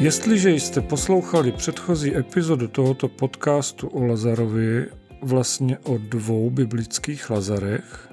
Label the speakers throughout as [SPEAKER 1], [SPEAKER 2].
[SPEAKER 1] Jestliže jste poslouchali předchozí epizodu tohoto podcastu o Lazarovi, vlastně o dvou biblických Lazarech,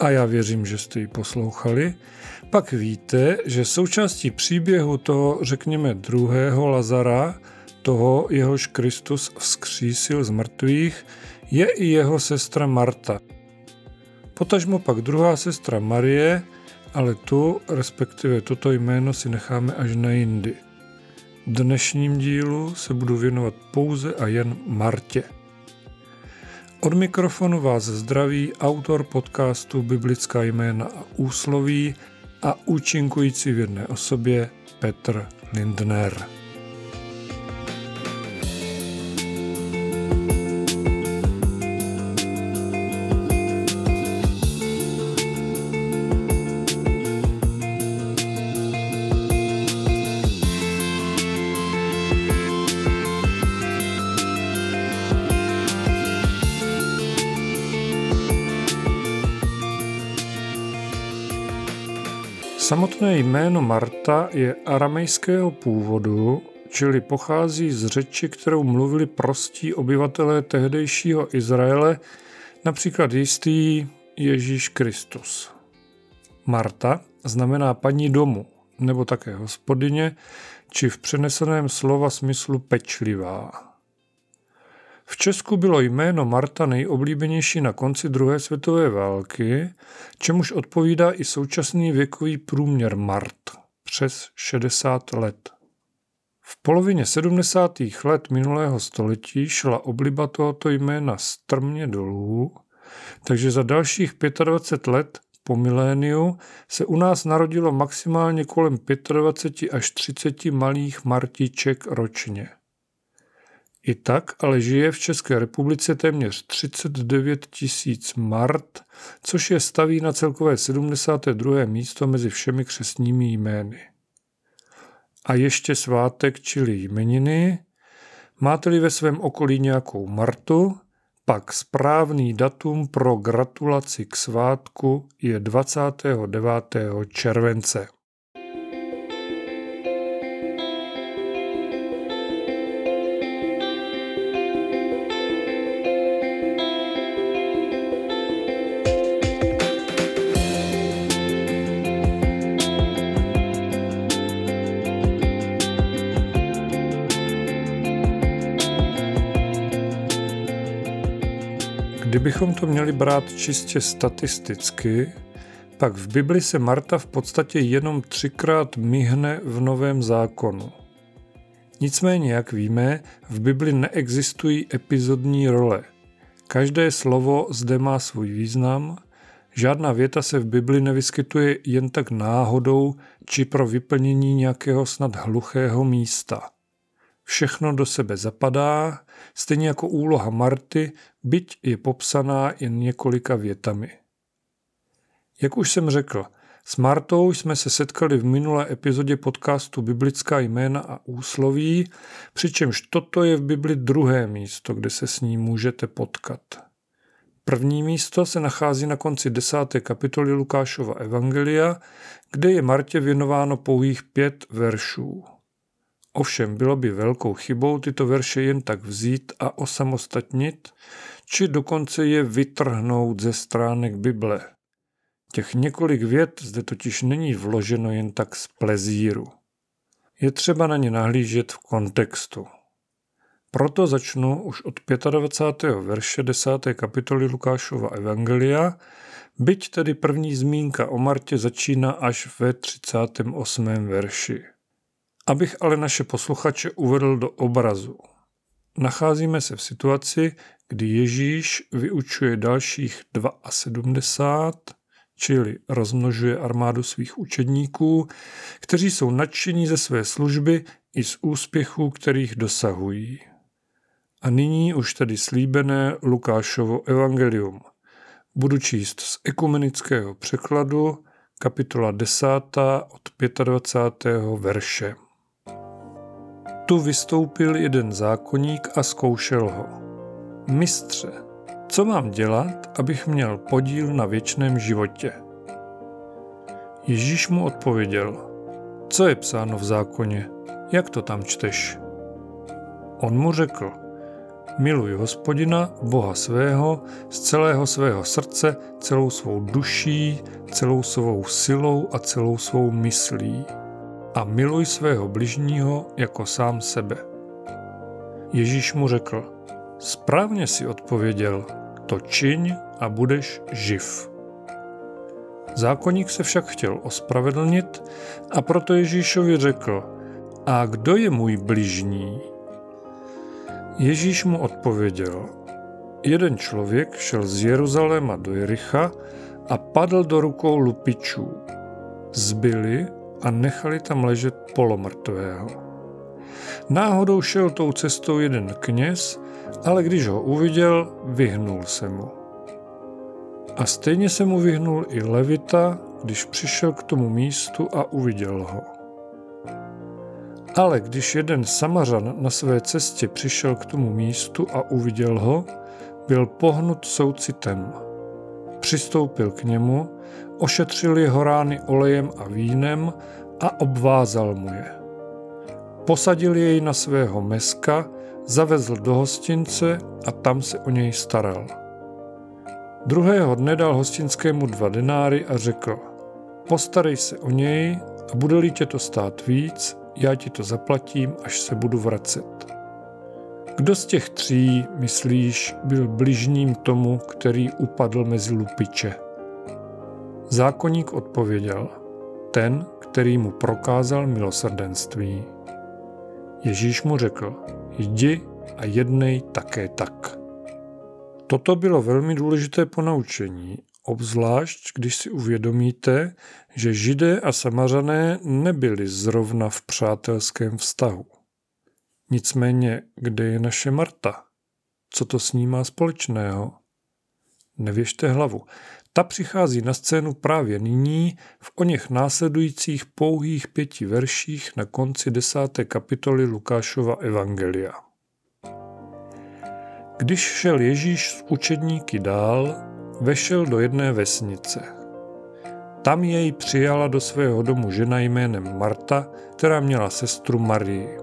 [SPEAKER 1] a já věřím, že jste ji poslouchali, pak víte, že součástí příběhu toho, řekněme, druhého Lazara, toho jehož Kristus vzkřísil z mrtvých, je i jeho sestra Marta. Potažmo pak druhá sestra Marie, ale tu, respektive toto jméno si necháme až na jindy. V dnešním dílu se budu věnovat pouze a jen Martě. Od mikrofonu vás zdraví autor podcastu Biblická jména a úsloví a účinkující v jedné osobě Petr Lindner. Samotné jméno Marta je aramejského původu, čili pochází z řeči, kterou mluvili prostí obyvatelé tehdejšího Izraele, například jistý Ježíš Kristus. Marta znamená paní domu, nebo také hospodyně, či v přeneseném slova smyslu pečlivá. V Česku bylo jméno Marta nejoblíbenější na konci druhé světové války, čemuž odpovídá i současný věkový průměr Mart přes 60 let. V polovině 70. let minulého století šla obliba tohoto jména strmě dolů, takže za dalších 25 let po miléniu se u nás narodilo maximálně kolem 25 až 30 malých martiček ročně. I tak ale žije v České republice téměř 39 tisíc mart, což je staví na celkové 72. místo mezi všemi křesními jmény. A ještě svátek, čili jmeniny. Máte-li ve svém okolí nějakou Martu, pak správný datum pro gratulaci k svátku je 29. července. Kdybychom to měli brát čistě statisticky, pak v Bibli se Marta v podstatě jenom třikrát myhne v Novém zákonu. Nicméně, jak víme, v Bibli neexistují epizodní role. Každé slovo zde má svůj význam, žádná věta se v Bibli nevyskytuje jen tak náhodou či pro vyplnění nějakého snad hluchého místa. Všechno do sebe zapadá, stejně jako úloha Marty, byť je popsaná jen několika větami. Jak už jsem řekl, s Martou jsme se setkali v minulé epizodě podcastu Biblická jména a úsloví, přičemž toto je v Bibli druhé místo, kde se s ní můžete potkat. První místo se nachází na konci desáté kapitoly Lukášova Evangelia, kde je Martě věnováno pouhých pět veršů. Ovšem bylo by velkou chybou tyto verše jen tak vzít a osamostatnit, či dokonce je vytrhnout ze stránek Bible. Těch několik vět zde totiž není vloženo jen tak z plezíru. Je třeba na ně nahlížet v kontextu. Proto začnu už od 25. verše 10. kapitoly Lukášova Evangelia, byť tedy první zmínka o Martě začíná až ve 38. verši. Abych ale naše posluchače uvedl do obrazu. Nacházíme se v situaci, kdy Ježíš vyučuje dalších 72, čili rozmnožuje armádu svých učedníků, kteří jsou nadšení ze své služby i z úspěchů, kterých dosahují. A nyní už tedy slíbené Lukášovo evangelium. Budu číst z ekumenického překladu, kapitola 10. od 25. verše. Tu vystoupil jeden zákonník a zkoušel ho. Mistře, co mám dělat, abych měl podíl na věčném životě? Ježíš mu odpověděl, co je psáno v zákoně, jak to tam čteš? On mu řekl, miluj hospodina, Boha svého, z celého svého srdce, celou svou duší, celou svou silou a celou svou myslí. A miluj svého bližního jako sám sebe. Ježíš mu řekl, správně si odpověděl, to čiň a budeš živ. Zákonník se však chtěl ospravedlnit a proto Ježíšovi řekl, a kdo je můj bližní? Ježíš mu odpověděl, jeden člověk šel z Jeruzaléma do Jericha a padl do rukou lupičů. Zbyli a nechali tam ležet polomrtvého. Náhodou šel tou cestou jeden kněz, ale když ho uviděl, vyhnul se mu. A stejně se mu vyhnul i Levita, když přišel k tomu místu a uviděl ho. Ale když jeden samařan na své cestě přišel k tomu místu a uviděl ho, byl pohnut soucitem. Přistoupil k němu, ošetřil jeho rány olejem a vínem a obvázal mu je. Posadil jej na svého meska, zavezl do hostince a tam se o něj staral. Druhého dne dal hostinskému dva denáry a řekl, postarej se o něj a bude-li tě to stát víc, já ti to zaplatím, až se budu vracet. Kdo z těch tří, myslíš, byl bližním tomu, který upadl mezi lupiče? Zákonník odpověděl, ten, který mu prokázal milosrdenství. Ježíš mu řekl, jdi a jednej také tak. Toto bylo velmi důležité ponaučení obzvlášť když si uvědomíte, že židé a samařané nebyli zrovna v přátelském vztahu. Nicméně, kde je naše Marta? Co to s ní má společného? Nevěžte hlavu. Ta přichází na scénu právě nyní v o něch následujících pouhých pěti verších na konci desáté kapitoly Lukášova Evangelia. Když šel Ježíš s učedníky dál, vešel do jedné vesnice. Tam jej přijala do svého domu žena jménem Marta, která měla sestru Marii.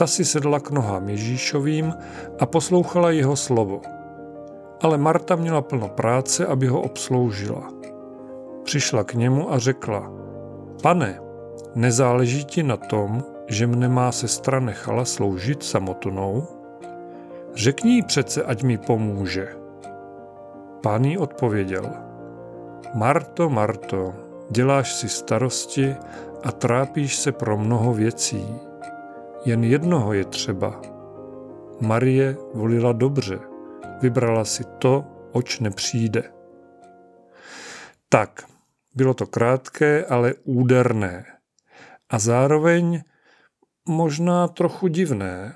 [SPEAKER 1] Ta si sedla k nohám Ježíšovým a poslouchala jeho slovo. Ale Marta měla plno práce, aby ho obsloužila. Přišla k němu a řekla, pane, nezáleží ti na tom, že mne má sestra nechala sloužit samotnou? Řekni jí přece, ať mi pomůže. Pán jí odpověděl, Marto, Marto, děláš si starosti a trápíš se pro mnoho věcí. Jen jednoho je třeba. Marie volila dobře, vybrala si to, oč nepřijde. Tak, bylo to krátké, ale úderné. A zároveň možná trochu divné.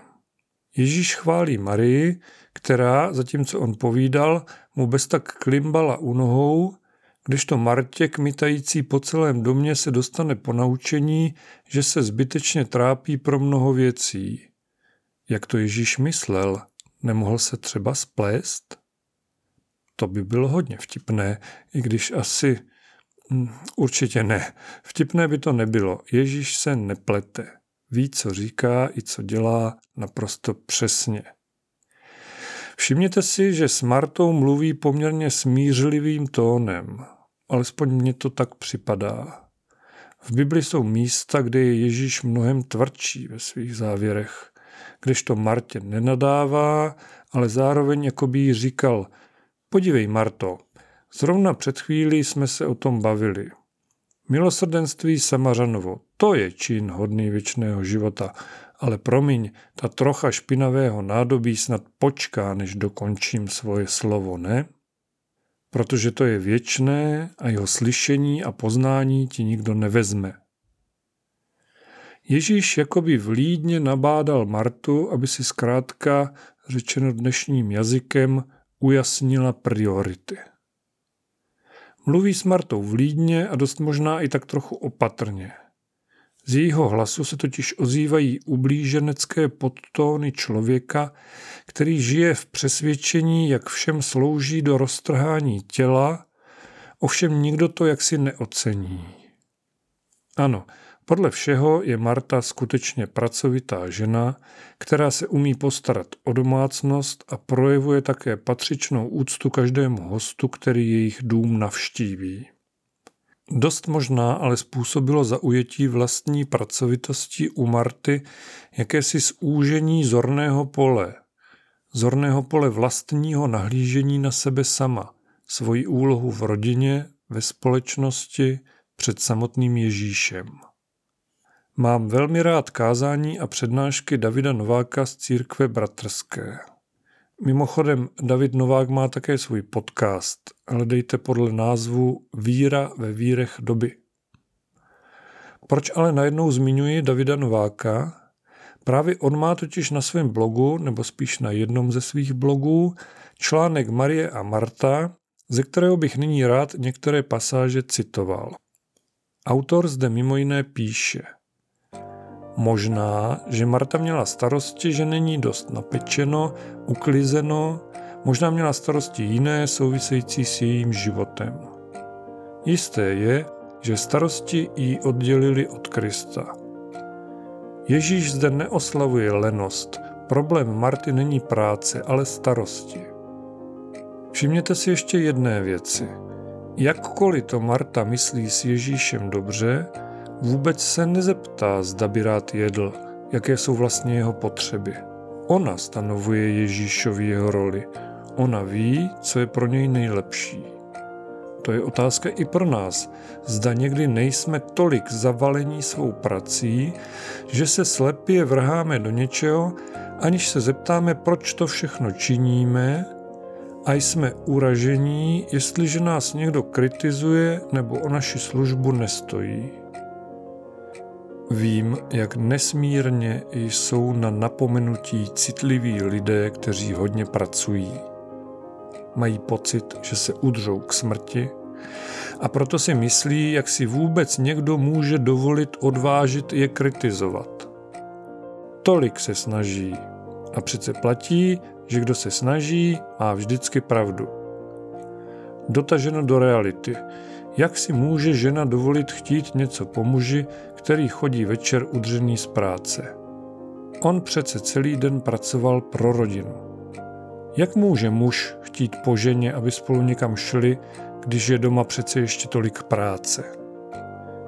[SPEAKER 1] Ježíš chválí Marii, která, zatímco on povídal, mu bez tak klimbala u nohou, kdežto Martě, kmitající po celém domě, se dostane po naučení, že se zbytečně trápí pro mnoho věcí. Jak to Ježíš myslel, nemohl se třeba splést? To by bylo hodně vtipné, i když asi hm, určitě ne. Vtipné by to nebylo. Ježíš se neplete. Ví, co říká i co dělá naprosto přesně. Všimněte si, že s Martou mluví poměrně smířlivým tónem. Alespoň mně to tak připadá. V Bibli jsou místa, kde je Ježíš mnohem tvrdší ve svých závěrech, kdežto Martě nenadává, ale zároveň jako by jí říkal, podívej Marto, zrovna před chvílí jsme se o tom bavili. Milosrdenství Samařanovo, to je čin hodný věčného života ale promiň, ta trocha špinavého nádobí snad počká, než dokončím svoje slovo, ne? Protože to je věčné a jeho slyšení a poznání ti nikdo nevezme. Ježíš jakoby vlídně nabádal Martu, aby si zkrátka, řečeno dnešním jazykem, ujasnila priority. Mluví s Martou vlídně a dost možná i tak trochu opatrně – z jejího hlasu se totiž ozývají ublíženecké podtóny člověka, který žije v přesvědčení, jak všem slouží do roztrhání těla, ovšem nikdo to jaksi neocení. Ano, podle všeho je Marta skutečně pracovitá žena, která se umí postarat o domácnost a projevuje také patřičnou úctu každému hostu, který jejich dům navštíví. Dost možná ale způsobilo zaujetí vlastní pracovitosti u Marty jakési zúžení zorného pole. Zorného pole vlastního nahlížení na sebe sama, svoji úlohu v rodině, ve společnosti, před samotným Ježíšem. Mám velmi rád kázání a přednášky Davida Nováka z církve bratrské. Mimochodem, David Novák má také svůj podcast. Hledejte podle názvu Víra ve vírech doby. Proč ale najednou zmiňuji Davida Nováka? Právě on má totiž na svém blogu, nebo spíš na jednom ze svých blogů, článek Marie a Marta, ze kterého bych nyní rád některé pasáže citoval. Autor zde mimo jiné píše – Možná, že Marta měla starosti, že není dost napečeno, uklizeno, možná měla starosti jiné související s jejím životem. Jisté je, že starosti ji oddělili od Krista. Ježíš zde neoslavuje lenost. Problém Marty není práce, ale starosti. Všimněte si ještě jedné věci. Jakkoliv to Marta myslí s Ježíšem dobře, Vůbec se nezeptá, zda by rád jedl, jaké jsou vlastně jeho potřeby. Ona stanovuje Ježíšovi jeho roli. Ona ví, co je pro něj nejlepší. To je otázka i pro nás. Zda někdy nejsme tolik zavalení svou prací, že se slepě vrháme do něčeho, aniž se zeptáme, proč to všechno činíme, a jsme uražení, jestliže nás někdo kritizuje nebo o naši službu nestojí. Vím, jak nesmírně jsou na napomenutí citliví lidé, kteří hodně pracují. Mají pocit, že se udřou k smrti a proto si myslí, jak si vůbec někdo může dovolit odvážit je kritizovat. Tolik se snaží a přece platí, že kdo se snaží, má vždycky pravdu. Dotaženo do reality. Jak si může žena dovolit chtít něco po muži, který chodí večer udřený z práce. On přece celý den pracoval pro rodinu. Jak může muž chtít po ženě, aby spolu někam šli, když je doma přece ještě tolik práce?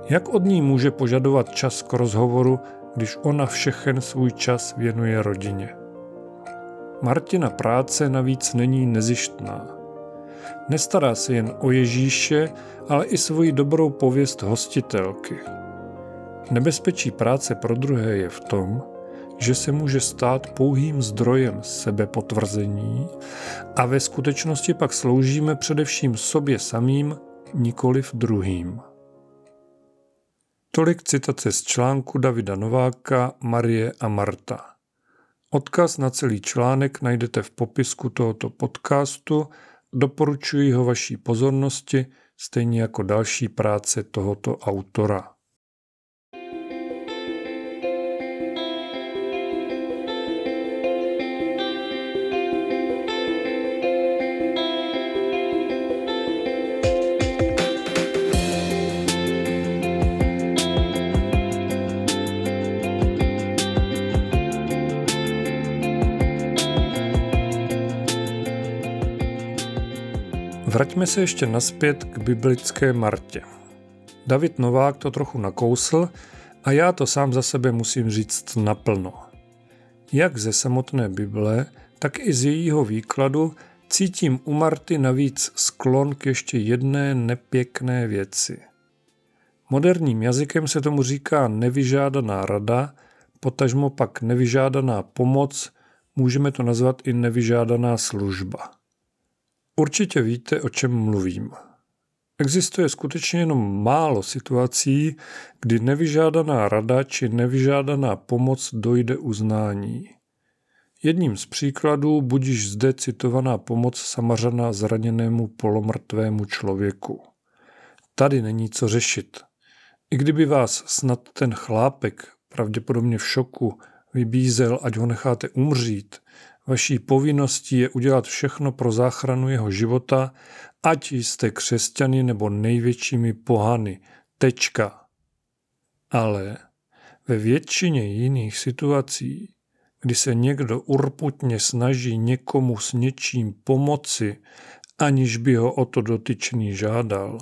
[SPEAKER 1] Jak od ní může požadovat čas k rozhovoru, když ona všechen svůj čas věnuje rodině? Martina práce navíc není nezištná. Nestará se jen o Ježíše, ale i svoji dobrou pověst hostitelky – Nebezpečí práce pro druhé je v tom, že se může stát pouhým zdrojem sebepotvrzení a ve skutečnosti pak sloužíme především sobě samým, nikoliv druhým. Tolik citace z článku Davida Nováka Marie a Marta. Odkaz na celý článek najdete v popisku tohoto podcastu, doporučuji ho vaší pozornosti, stejně jako další práce tohoto autora. Vraťme se ještě naspět k biblické Martě. David Novák to trochu nakousl a já to sám za sebe musím říct naplno. Jak ze samotné Bible, tak i z jejího výkladu cítím u Marty navíc sklon k ještě jedné nepěkné věci. Moderním jazykem se tomu říká nevyžádaná rada, potažmo pak nevyžádaná pomoc, můžeme to nazvat i nevyžádaná služba. Určitě víte, o čem mluvím. Existuje skutečně jenom málo situací, kdy nevyžádaná rada či nevyžádaná pomoc dojde uznání. Jedním z příkladů budíš zde citovaná pomoc samařana zraněnému polomrtvému člověku. Tady není co řešit. I kdyby vás snad ten chlápek, pravděpodobně v šoku, vybízel, ať ho necháte umřít, Vaší povinností je udělat všechno pro záchranu jeho života, ať jste křesťany nebo největšími pohany. Tečka. Ale ve většině jiných situací, kdy se někdo urputně snaží někomu s něčím pomoci, aniž by ho o to dotyčný žádal,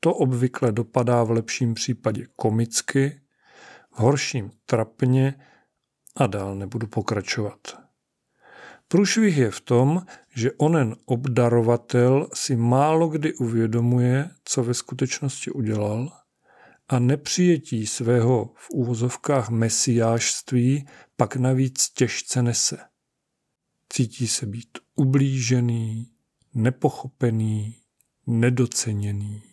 [SPEAKER 1] to obvykle dopadá v lepším případě komicky, v horším trapně a dál nebudu pokračovat. Průšvih je v tom, že onen obdarovatel si málo kdy uvědomuje, co ve skutečnosti udělal a nepřijetí svého v úvozovkách mesiášství pak navíc těžce nese. Cítí se být ublížený, nepochopený, nedoceněný.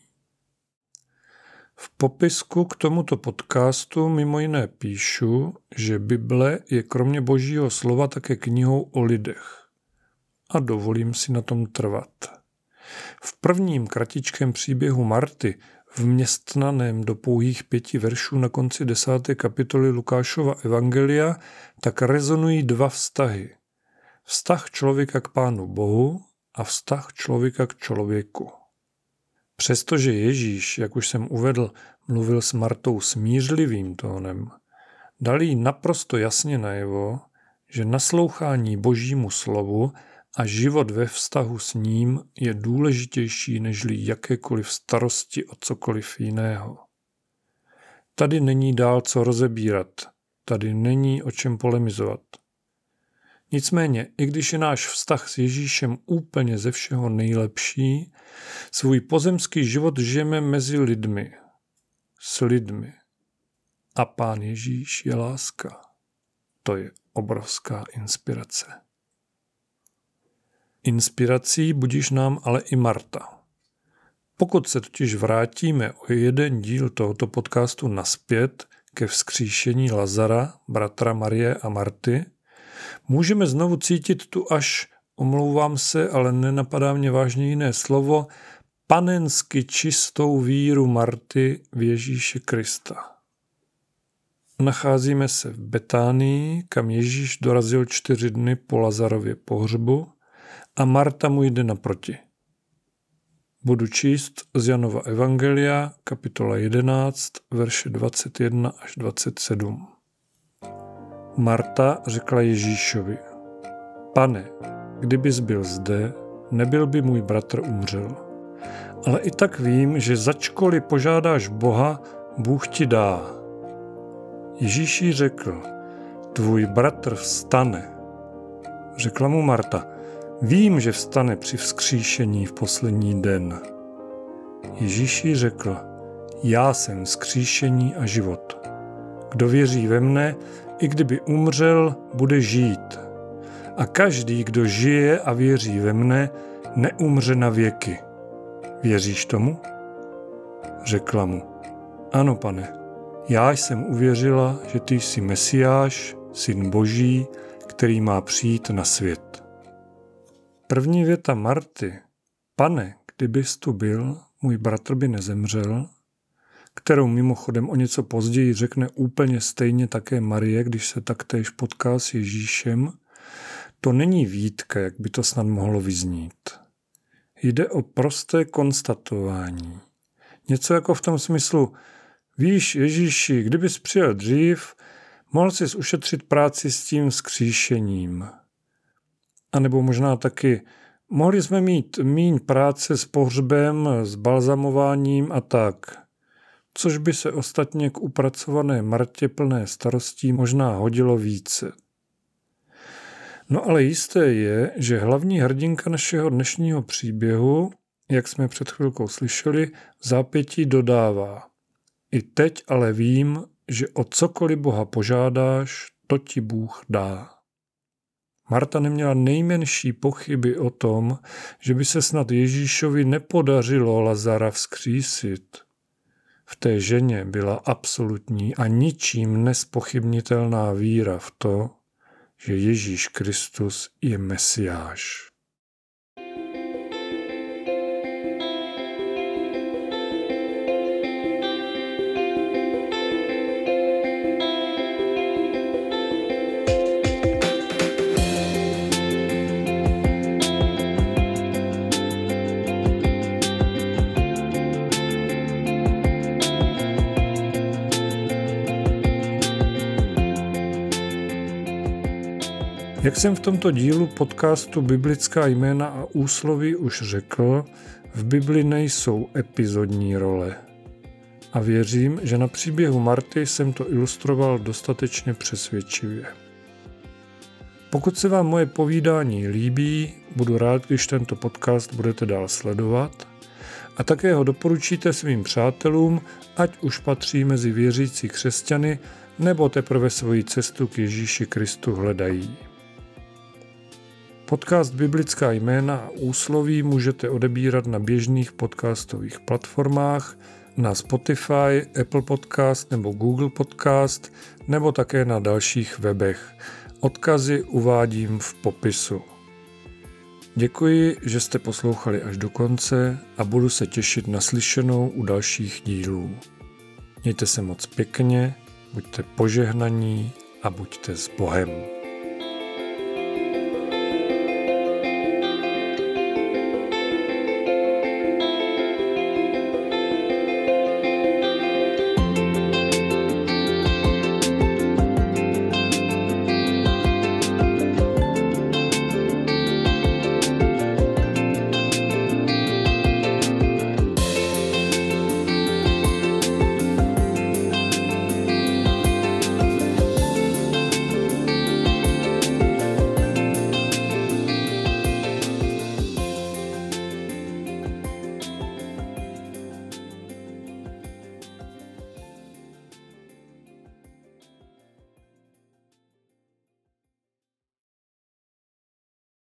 [SPEAKER 1] V popisku k tomuto podcastu mimo jiné píšu, že Bible je kromě božího slova také knihou o lidech. A dovolím si na tom trvat. V prvním kratičkém příběhu Marty, vměstnaném do pouhých pěti veršů na konci desáté kapitoly Lukášova Evangelia, tak rezonují dva vztahy. Vztah člověka k Pánu Bohu a vztah člověka k člověku. Přestože Ježíš, jak už jsem uvedl, mluvil s Martou smířlivým tónem, dal jí naprosto jasně najevo, že naslouchání božímu slovu a život ve vztahu s ním je důležitější nežli jakékoliv starosti o cokoliv jiného. Tady není dál co rozebírat, tady není o čem polemizovat. Nicméně, i když je náš vztah s Ježíšem úplně ze všeho nejlepší, svůj pozemský život žijeme mezi lidmi. S lidmi. A Pán Ježíš je láska. To je obrovská inspirace. Inspirací budíš nám ale i Marta. Pokud se totiž vrátíme o jeden díl tohoto podcastu naspět ke vzkříšení Lazara, bratra Marie a Marty, můžeme znovu cítit tu až, omlouvám se, ale nenapadá mě vážně jiné slovo, panensky čistou víru Marty v Ježíše Krista. Nacházíme se v Betánii, kam Ježíš dorazil čtyři dny po Lazarově pohřbu a Marta mu jde naproti. Budu číst z Janova Evangelia, kapitola 11, verše 21 až 27. Marta řekla Ježíšovi, pane, kdybys byl zde, nebyl by můj bratr umřel. Ale i tak vím, že začkoliv požádáš Boha, Bůh ti dá. Ježíš jí řekl, tvůj bratr vstane. Řekla mu Marta, vím, že vstane při vzkříšení v poslední den. Ježíš jí řekl, já jsem vzkříšení a život. Kdo věří ve mne, i kdyby umřel, bude žít. A každý, kdo žije a věří ve mne, neumře na věky. Věříš tomu? Řekla mu, ano pane, já jsem uvěřila, že ty jsi Mesiáš, syn Boží, který má přijít na svět. První věta Marty, pane, kdybys tu byl, můj bratr by nezemřel, kterou mimochodem o něco později řekne úplně stejně také Marie, když se taktéž potká s Ježíšem, to není výtka, jak by to snad mohlo vyznít. Jde o prosté konstatování. Něco jako v tom smyslu, víš, Ježíši, kdybys přijel dřív, mohl jsi ušetřit práci s tím skříšením. A nebo možná taky, mohli jsme mít míň práce s pohřbem, s balzamováním a tak což by se ostatně k upracované Martě plné starostí možná hodilo více. No ale jisté je, že hlavní hrdinka našeho dnešního příběhu, jak jsme před chvilkou slyšeli, zápětí dodává. I teď ale vím, že o cokoliv Boha požádáš, to ti Bůh dá. Marta neměla nejmenší pochyby o tom, že by se snad Ježíšovi nepodařilo Lazara vzkřísit. V té ženě byla absolutní a ničím nespochybnitelná víra v to, že Ježíš Kristus je Mesiáš. Jak jsem v tomto dílu podcastu Biblická jména a úsloví už řekl, v Bibli nejsou epizodní role. A věřím, že na příběhu Marty jsem to ilustroval dostatečně přesvědčivě. Pokud se vám moje povídání líbí, budu rád, když tento podcast budete dál sledovat a také ho doporučíte svým přátelům, ať už patří mezi věřící křesťany nebo teprve svoji cestu k Ježíši Kristu hledají. Podcast Biblická jména a úsloví můžete odebírat na běžných podcastových platformách, na Spotify, Apple Podcast nebo Google Podcast, nebo také na dalších webech. Odkazy uvádím v popisu. Děkuji, že jste poslouchali až do konce a budu se těšit na slyšenou u dalších dílů. Mějte se moc pěkně, buďte požehnaní a buďte s Bohem.